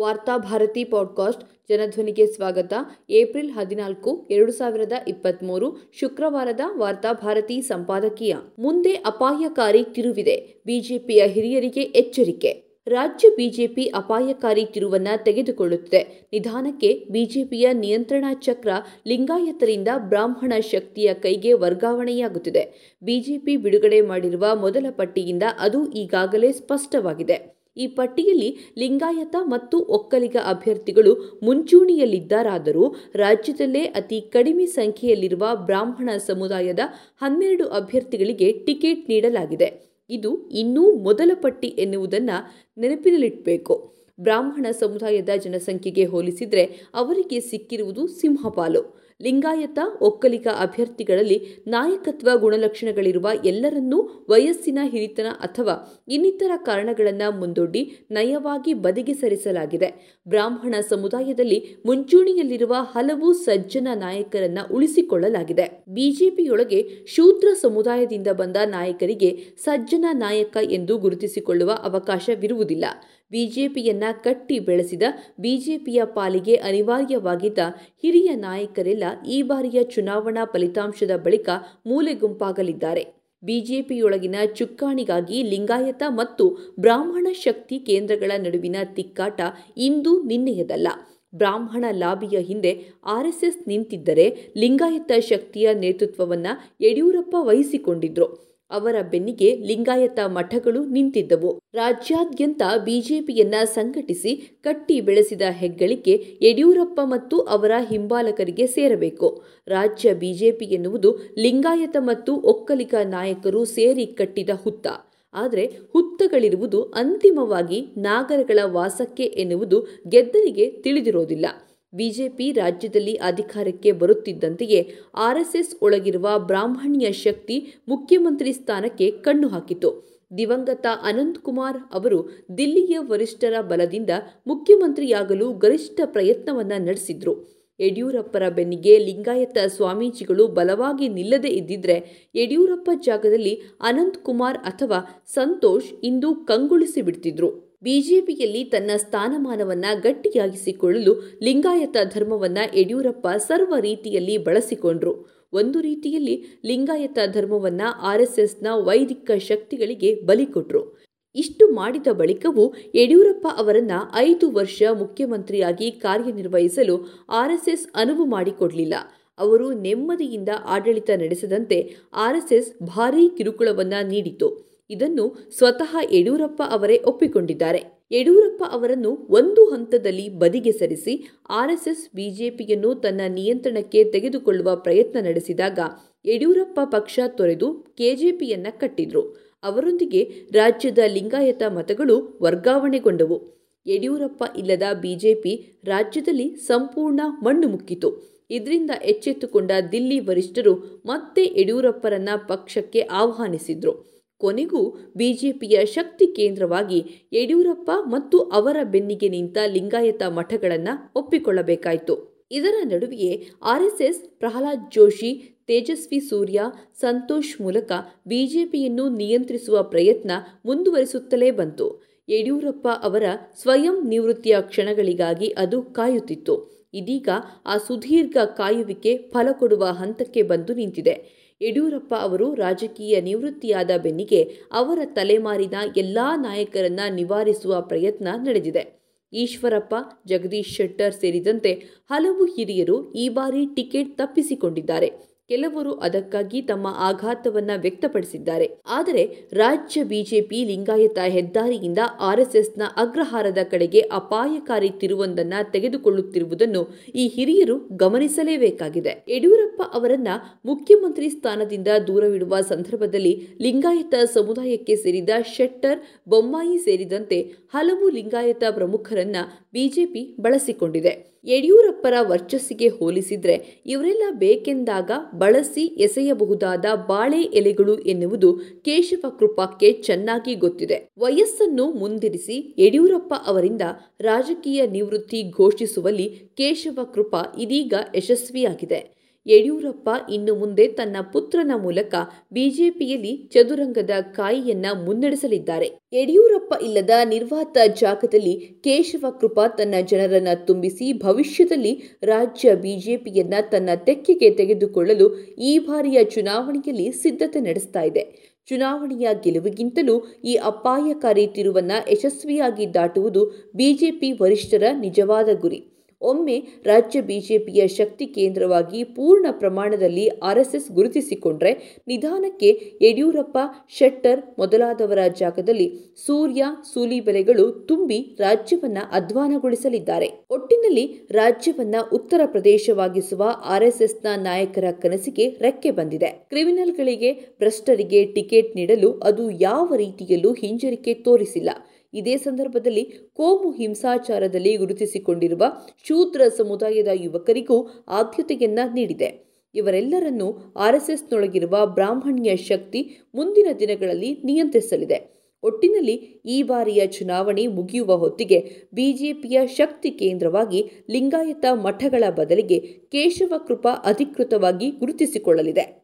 Varthabharati podcast ಜನಧ್ವನಿಗೆ ಸ್ವಾಗತ. April ಹದಿನಾಲ್ಕು, ಎರಡು ಸಾವಿರದ ಇಪ್ಪತ್ತ್ಮೂರು ಶುಕ್ರವಾರದ ವಾರ್ತಾಭಾರತಿ ಸಂಪಾದಕೀಯ. ಮುಂದೆ ಅಪಾಯಕಾರಿ ತಿರುವಿದೆ. ಬಿಜೆಪಿಯ ಹಿರಿಯರಿಗೆ ಎಚ್ಚರಿಕೆ. ರಾಜ್ಯ ಬಿಜೆಪಿ ಅಪಾಯಕಾರಿ ತಿರುವನ್ನ ತೆಗೆದುಕೊಳ್ಳುತ್ತಿದೆ. ನಿಧಾನಕ್ಕೆ ಬಿಜೆಪಿಯ ನಿಯಂತ್ರಣ ಚಕ್ರ ಲಿಂಗಾಯತರಿಂದ ಬ್ರಾಹ್ಮಣ ಶಕ್ತಿಯ ಕೈಗೆ ವರ್ಗಾವಣೆಯಾಗುತ್ತಿದೆ. ಬಿಜೆಪಿ ಬಿಡುಗಡೆ ಮಾಡಿರುವ ಮೊದಲ ಪಟ್ಟಿಯಿಂದ ಅದು ಈಗಾಗಲೇ ಸ್ಪಷ್ಟವಾಗಿದೆ. ಈ ಪಟ್ಟಿಯಲ್ಲಿ ಲಿಂಗಾಯತ ಮತ್ತು ಒಕ್ಕಲಿಗ ಅಭ್ಯರ್ಥಿಗಳು ಮುಂಚೂಣಿಯಲ್ಲಿದ್ದಾರಾದರೂ ರಾಜ್ಯದಲ್ಲೇ ಅತಿ ಕಡಿಮೆ ಸಂಖ್ಯೆಯಲ್ಲಿರುವ ಬ್ರಾಹ್ಮಣ ಸಮುದಾಯದ ಹನ್ನೆರಡು ಅಭ್ಯರ್ಥಿಗಳಿಗೆ ಟಿಕೆಟ್ ನೀಡಲಾಗಿದೆ. ಇದು ಇನ್ನೂ ಮೊದಲ ಪಟ್ಟಿ ಎನ್ನುವುದನ್ನು ನೆನಪಿನಲ್ಲಿಡಬೇಕು ಬ್ರಾಹ್ಮಣ ಸಮುದಾಯದ ಜನಸಂಖ್ಯೆಗೆ ಹೋಲಿಸಿದರೆ ಅವರಿಗೆ ಸಿಕ್ಕಿರುವುದು ಸಿಂಹಪಾಲು. ಲಿಂಗಾಯತ, ಒಕ್ಕಲಿಗ ಅಭ್ಯರ್ಥಿಗಳಲ್ಲಿ ನಾಯಕತ್ವ ಗುಣಲಕ್ಷಣಗಳಿರುವ ಎಲ್ಲರನ್ನೂ ವಯಸ್ಸಿನ ಹಿರಿತನ ಅಥವಾ ಇನ್ನಿತರ ಕಾರಣಗಳನ್ನು ಮುಂದೊಡ್ಡಿ ನಯವಾಗಿ ಬದಿಗೆ ಸರಿಸಲಾಗಿದೆ. ಬ್ರಾಹ್ಮಣ ಸಮುದಾಯದಲ್ಲಿ ಮುಂಚೂಣಿಯಲ್ಲಿರುವ ಹಲವು ಸಜ್ಜನ ನಾಯಕರನ್ನ ಉಳಿಸಿಕೊಳ್ಳಲಾಗಿದೆ. ಬಿಜೆಪಿಯೊಳಗೆ ಶೂದ್ರ ಸಮುದಾಯದಿಂದ ಬಂದ ನಾಯಕರಿಗೆ ಸಜ್ಜನ ನಾಯಕ ಎಂದು ಗುರುತಿಸಿಕೊಳ್ಳುವ ಅವಕಾಶವಿರುವುದಿಲ್ಲ. ಬಿಜೆಪಿಯನ್ನ ಕಟ್ಟಿ ಬೆಳೆಸಿದ ಬಿಜೆಪಿಯ ಪಾಲಿಗೆ ಅನಿವಾರ್ಯವಾಗಿದ್ದ ಹಿರಿಯ ನಾಯಕರೆಲ್ಲ ಈ ಬಾರಿಯ ಚುನಾವಣಾ ಫಲಿತಾಂಶದ ಬಳಿಕ ಮೂಲೆಗುಂಪಾಗಲಿದ್ದಾರೆ. ಬಿಜೆಪಿಯೊಳಗಿನ ಚುಕ್ಕಾಣಿಗಾಗಿ ಲಿಂಗಾಯತ ಮತ್ತು ಬ್ರಾಹ್ಮಣ ಶಕ್ತಿ ಕೇಂದ್ರಗಳ ನಡುವಿನ ತಿಕ್ಕಾಟ ಇಂದು ನಿನ್ನೆಯದಲ್ಲ. ಬ್ರಾಹ್ಮಣ ಲಾಬಿಯ ಹಿಂದೆ ಆರ್ಎಸ್ಎಸ್ ನಿಂತಿದ್ದರೆ ಲಿಂಗಾಯತ ಶಕ್ತಿಯ ನೇತೃತ್ವವನ್ನು ಯಡಿಯೂರಪ್ಪ ವಹಿಸಿಕೊಂಡಿದ್ರು. ಅವರ ಬೆನ್ನಿಗೆ ಲಿಂಗಾಯತ ಮಠಗಳು ನಿಂತಿದ್ದವು. ರಾಜ್ಯಾದ್ಯಂತ ಬಿಜೆಪಿಯನ್ನ ಸಂಘಟಿಸಿ ಕಟ್ಟಿ ಬೆಳೆಸಿದ ಹೆಗ್ಗಳಿಕೆ ಯಡಿಯೂರಪ್ಪ ಮತ್ತು ಅವರ ಹಿಂಬಾಲಕರಿಗೆ ಸೇರಬೇಕು. ರಾಜ್ಯ ಬಿಜೆಪಿ ಎನ್ನುವುದು ಲಿಂಗಾಯತ ಮತ್ತು ಒಕ್ಕಲಿಗ ನಾಯಕರು ಸೇರಿ ಕಟ್ಟಿದ ಹುತ್ತ. ಆದರೆ ಹುತ್ತಗಳಿರುವುದು ಅಂತಿಮವಾಗಿ ನಾಗರಗಳ ವಾಸಕ್ಕೆ ಎನ್ನುವುದು ಗೆದ್ದಲಿಗೆ ತಿಳಿದಿರೋದಿಲ್ಲ. ಬಿಜೆಪಿ ರಾಜ್ಯದಲ್ಲಿ ಅಧಿಕಾರಕ್ಕೆ ಬರುತ್ತಿದ್ದಂತೆಯೇ ಆರ್ಎಸ್ಎಸ್ ಒಳಗಿರುವ ಬ್ರಾಹ್ಮಣ್ಯ ಶಕ್ತಿ ಮುಖ್ಯಮಂತ್ರಿ ಸ್ಥಾನಕ್ಕೆ ಕಣ್ಣು ಹಾಕಿತು. ದಿವಂಗತ ಅನಂತಕುಮಾರ್ ಅವರು ದಿಲ್ಲಿಯ ವರಿಷ್ಠರ ಬಲದಿಂದ ಮುಖ್ಯಮಂತ್ರಿಯಾಗಲು ಗರಿಷ್ಠ ಪ್ರಯತ್ನವನ್ನ ನಡೆಸಿದ್ರು. ಯಡಿಯೂರಪ್ಪರ ಬೆನ್ನಿಗೆ ಲಿಂಗಾಯತ ಸ್ವಾಮೀಜಿಗಳು ಬಲವಾಗಿ ನಿಲ್ಲದೇ ಇದ್ದಿದ್ರೆ ಯಡಿಯೂರಪ್ಪ ಜಾಗದಲ್ಲಿ ಅನಂತಕುಮಾರ್ ಅಥವಾ ಸಂತೋಷ್ ಇಂದು ಕಂಗೊಳಿಸಿ ಬಿಡ್ತಿದ್ರು. ಬಿಜೆಪಿಯಲ್ಲಿ ತನ್ನ ಸ್ಥಾನಮಾನವನ್ನ ಗಟ್ಟಿಯಾಗಿಸಿಕೊಳ್ಳಲು ಲಿಂಗಾಯತ ಧರ್ಮವನ್ನ ಯಡಿಯೂರಪ್ಪ ಸರ್ವ ರೀತಿಯಲ್ಲಿ ಬಳಸಿಕೊಂಡ್ರು. ಒಂದು ರೀತಿಯಲ್ಲಿ ಲಿಂಗಾಯತ ಧರ್ಮವನ್ನ ಆರ್ಎಸ್ಎಸ್ನ ವೈದಿಕ ಶಕ್ತಿಗಳಿಗೆ ಬಲಿ ಕೊಟ್ರು. ಇಷ್ಟು ಮಾಡಿದ ಬಳಿಕವೂ ಯಡಿಯೂರಪ್ಪ ಅವರನ್ನ ಐದು ವರ್ಷ ಮುಖ್ಯಮಂತ್ರಿಯಾಗಿ ಕಾರ್ಯನಿರ್ವಹಿಸಲು ಆರ್ಎಸ್ಎಸ್ ಅನುವು ಮಾಡಿಕೊಡಲಿಲ್ಲ. ಅವರು ನೆಮ್ಮದಿಯಿಂದ ಆಡಳಿತ ನಡೆಸದಂತೆ ಆರ್ಎಸ್ಎಸ್ ಭಾರೀ ಕಿರುಕುಳವನ್ನ ನೀಡಿತು ಇದನ್ನು ಸ್ವತಃ ಯಡಿಯೂರಪ್ಪ ಅವರೇ ಒಪ್ಪಿಕೊಂಡಿದ್ದಾರೆ. ಯಡಿಯೂರಪ್ಪ ಅವರನ್ನು ಒಂದು ಹಂತದಲ್ಲಿ ಬದಿಗೆ ಸರಿಸಿ ಆರ್ಎಸ್ಎಸ್ ಬಿಜೆಪಿಯನ್ನು ತನ್ನ ನಿಯಂತ್ರಣಕ್ಕೆ ತೆಗೆದುಕೊಳ್ಳುವ ಪ್ರಯತ್ನ ನಡೆಸಿದಾಗ ಯಡಿಯೂರಪ್ಪ ಪಕ್ಷ ತೊರೆದು ಕೆಜೆಪಿಯನ್ನ ಕಟ್ಟಿದ್ರು. ಅವರೊಂದಿಗೆ ರಾಜ್ಯದ ಲಿಂಗಾಯತ ಮತಗಳು ವರ್ಗಾವಣೆಗೊಂಡವು. ಯಡಿಯೂರಪ್ಪ ಇಲ್ಲದ ಬಿಜೆಪಿ ರಾಜ್ಯದಲ್ಲಿ ಸಂಪೂರ್ಣ ಮಣ್ಣು ಮುಕ್ಕಿತು. ಇದರಿಂದ ಎಚ್ಚೆತ್ತುಕೊಂಡ ದಿಲ್ಲಿ ವರಿಷ್ಠರು ಮತ್ತೆ ಯಡಿಯೂರಪ್ಪರನ್ನ ಪಕ್ಷಕ್ಕೆ ಆಹ್ವಾನಿಸಿದ್ರು. ಕೊನೆಗೂ ಬಿಜೆಪಿಯ ಶಕ್ತಿ ಕೇಂದ್ರವಾಗಿ ಯಡಿಯೂರಪ್ಪ ಮತ್ತು ಅವರ ಬೆನ್ನಿಗೆ ನಿಂತ ಲಿಂಗಾಯತ ಮಠಗಳನ್ನು ಒಪ್ಪಿಕೊಳ್ಳಬೇಕಾಯಿತು. ಇದರ ನಡುವೆಯೇ ಆರ್ಎಸ್ಎಸ್ ಪ್ರಹ್ಲಾದ್ ಜೋಶಿ, ತೇಜಸ್ವಿ ಸೂರ್ಯ, ಸಂತೋಷ್ ಮೂಲಕ ಬಿಜೆಪಿಯನ್ನು ನಿಯಂತ್ರಿಸುವ ಪ್ರಯತ್ನ ಮುಂದುವರಿಸುತ್ತಲೇ ಬಂತು. ಯಡಿಯೂರಪ್ಪ ಅವರ ಸ್ವಯಂ ನಿವೃತ್ತಿಯ ಕ್ಷಣಗಳಿಗಾಗಿ ಅದು ಕಾಯುತ್ತಿತ್ತು. ಇದೀಗ ಆ ಸುದೀರ್ಘ ಕಾಯುವಿಕೆ ಫಲ ಕೊಡುವ ಹಂತಕ್ಕೆ ಬಂದು ನಿಂತಿದೆ. ಯಡಿಯೂರಪ್ಪ ಅವರು ರಾಜಕೀಯ ನಿವೃತ್ತಿಯಾದ ಬೆನ್ನಿಗೆ ಅವರ ತಲೆಮಾರಿನ ಎಲ್ಲ ನಾಯಕರನ್ನ ನಿವಾರಿಸುವ ಪ್ರಯತ್ನ ನಡೆದಿದೆ. ಈಶ್ವರಪ್ಪ, ಜಗದೀಶ್ ಶೆಟ್ಟರ್ ಸೇರಿದಂತೆ ಹಲವು ಹಿರಿಯರು ಈ ಬಾರಿ ಟಿಕೆಟ್ ತಪ್ಪಿಸಿಕೊಂಡಿದ್ದಾರೆ. ಕೆಲವರು ಅದಕ್ಕಾಗಿ ತಮ್ಮ ಆಘಾತವನ್ನ ವ್ಯಕ್ತಪಡಿಸಿದ್ದಾರೆ. ಆದರೆ ರಾಜ್ಯ ಬಿಜೆಪಿ ಲಿಂಗಾಯತ ಹೆದ್ದಾರಿಯಿಂದ ಆರ್ಎಸ್ಎಸ್ನ ಅಗ್ರಹಾರದ ಕಡೆಗೆ ಅಪಾಯಕಾರಿ ತಿರುವೊಂದನ್ನ ತೆಗೆದುಕೊಳ್ಳುತ್ತಿರುವುದನ್ನು ಈ ಹಿರಿಯರು ಗಮನಿಸಲೇಬೇಕಾಗಿದೆ. ಯಡಿಯೂರಪ್ಪ ಅವರನ್ನ ಮುಖ್ಯಮಂತ್ರಿ ಸ್ಥಾನದಿಂದ ದೂರವಿಡುವ ಸಂದರ್ಭದಲ್ಲಿ ಲಿಂಗಾಯತ ಸಮುದಾಯಕ್ಕೆ ಸೇರಿದ ಶೆಟ್ಟರ್, ಬೊಮ್ಮಾಯಿ ಸೇರಿದಂತೆ ಹಲವು ಲಿಂಗಾಯತ ಪ್ರಮುಖರನ್ನ ಬಿಜೆಪಿ ಬಳಸಿಕೊಂಡಿದೆ. ಯಡಿಯೂರಪ್ಪರ ವರ್ಚಸ್ಸಿಗೆ ಹೋಲಿಸಿದ್ರೆ ಇವರೆಲ್ಲ ಬೇಕೆಂದಾಗ ಬಳಸಿ ಎಸೆಯಬಹುದಾದ ಬಾಳೆ ಎಲೆಗಳು ಎನ್ನುವುದು ಕೇಶವ ಕೃಪಾಕ್ಕೆ ಚೆನ್ನಾಗಿ ಗೊತ್ತಿದೆ. ವಯಸ್ಸನ್ನು ಮುಂದಿರಿಸಿ ಯಡಿಯೂರಪ್ಪ ಅವರಿಂದ ರಾಜಕೀಯ ನಿವೃತ್ತಿ ಘೋಷಿಸುವಲ್ಲಿ ಕೇಶವ ಕೃಪಾ ಇದೀಗ ಯಶಸ್ವಿಯಾಗಿದೆ. ಯಡಿಯೂರಪ್ಪ ಇನ್ನು ಮುಂದೆ ತನ್ನ ಪುತ್ರನ ಮೂಲಕ ಬಿಜೆಪಿಯಲ್ಲಿ ಚದುರಂಗದ ಕಾಯಿಯನ್ನ ಮುನ್ನಡೆಸಲಿದ್ದಾರೆ. ಯಡಿಯೂರಪ್ಪ ಇಲ್ಲದ ನಿರ್ವಾತ ಜಾಗದಲ್ಲಿ ಕೇಶವ ಕೃಪಾ ತನ್ನ ಜನರನ್ನ ತುಂಬಿಸಿ ಭವಿಷ್ಯದಲ್ಲಿ ರಾಜ್ಯ ಬಿಜೆಪಿಯನ್ನ ತನ್ನ ತೆಕ್ಕೆಗೆ ತೆಗೆದುಕೊಳ್ಳಲು ಈ ಬಾರಿಯ ಚುನಾವಣೆಯಲ್ಲಿ ಸಿದ್ಧತೆ ನಡೆಸ್ತಾ ಇದೆ. ಚುನಾವಣೆಯ ಗೆಲುವಿಗಿಂತಲೂ ಈ ಅಪಾಯಕಾರಿ ತಿರುವನ್ನ ಯಶಸ್ವಿಯಾಗಿ ದಾಟುವುದು ಬಿಜೆಪಿ ವರಿಷ್ಠರ ನಿಜವಾದ ಗುರಿ. ಒಮ್ಮೆ ರಾಜ್ಯ ಬಿಜೆಪಿಯ ಶಕ್ತಿ ಕೇಂದ್ರವಾಗಿ ಪೂರ್ಣ ಪ್ರಮಾಣದಲ್ಲಿ ಆರ್ಎಸ್ಎಸ್ ಗುರುತಿಸಿಕೊಂಡ್ರೆ ನಿಧಾನಕ್ಕೆ ಯಡಿಯೂರಪ್ಪ, ಶೆಟ್ಟರ್ ಮೊದಲಾದವರ ಜಾಗದಲ್ಲಿ ಸೂರ್ಯ ಸೂಲಿಬೆಲೆಗಳು ತುಂಬಿ ರಾಜ್ಯವನ್ನ ಅಧ್ವಾನಗೊಳಿಸಲಿದ್ದಾರೆ. ಒಟ್ಟಿನಲ್ಲಿ ರಾಜ್ಯವನ್ನ ಉತ್ತರ ಪ್ರದೇಶವಾಗಿಸುವ ಆರ್ಎಸ್ಎಸ್ನ ನಾಯಕರ ಕನಸಿಗೆ ರೆಕ್ಕೆ ಬಂದಿದೆ. ಕ್ರಿಮಿನಲ್ಗಳಿಗೆ ಭ್ರಷ್ಟರಿಗೆ ಟಿಕೆಟ್ ನೀಡಲು ಅದು ಯಾವ ರೀತಿಯಲ್ಲೂ ಹಿಂಜರಿಕೆ ತೋರಿಸಿಲ್ಲ. ಇದೇ ಸಂದರ್ಭದಲ್ಲಿ ಕೋಮು ಹಿಂಸಾಚಾರದಲ್ಲಿ ಗುರುತಿಸಿಕೊಂಡಿರುವ ಶೂದ್ರ ಸಮುದಾಯದ ಯುವಕರಿಗೂ ಆದ್ಯತೆಯನ್ನ ನೀಡಿದೆ. ಇವರೆಲ್ಲರನ್ನೂ ಆರ್ಎಸ್ಎಸ್ನೊಳಗಿರುವ ಬ್ರಾಹ್ಮಣ್ಯ ಶಕ್ತಿ ಮುಂದಿನ ದಿನಗಳಲ್ಲಿ ನಿಯಂತ್ರಿಸಲಿದೆ. ಒಟ್ಟಿನಲ್ಲಿ ಈ ಬಾರಿಯ ಚುನಾವಣೆ ಮುಗಿಯುವ ಹೊತ್ತಿಗೆ ಬಿಜೆಪಿಯ ಶಕ್ತಿ ಕೇಂದ್ರವಾಗಿ ಲಿಂಗಾಯತ ಮಠಗಳ ಬದಲಿಗೆ ಕೇಶವ ಕೃಪಾ ಅಧಿಕೃತವಾಗಿ ಗುರುತಿಸಿಕೊಳ್ಳಲಿದೆ.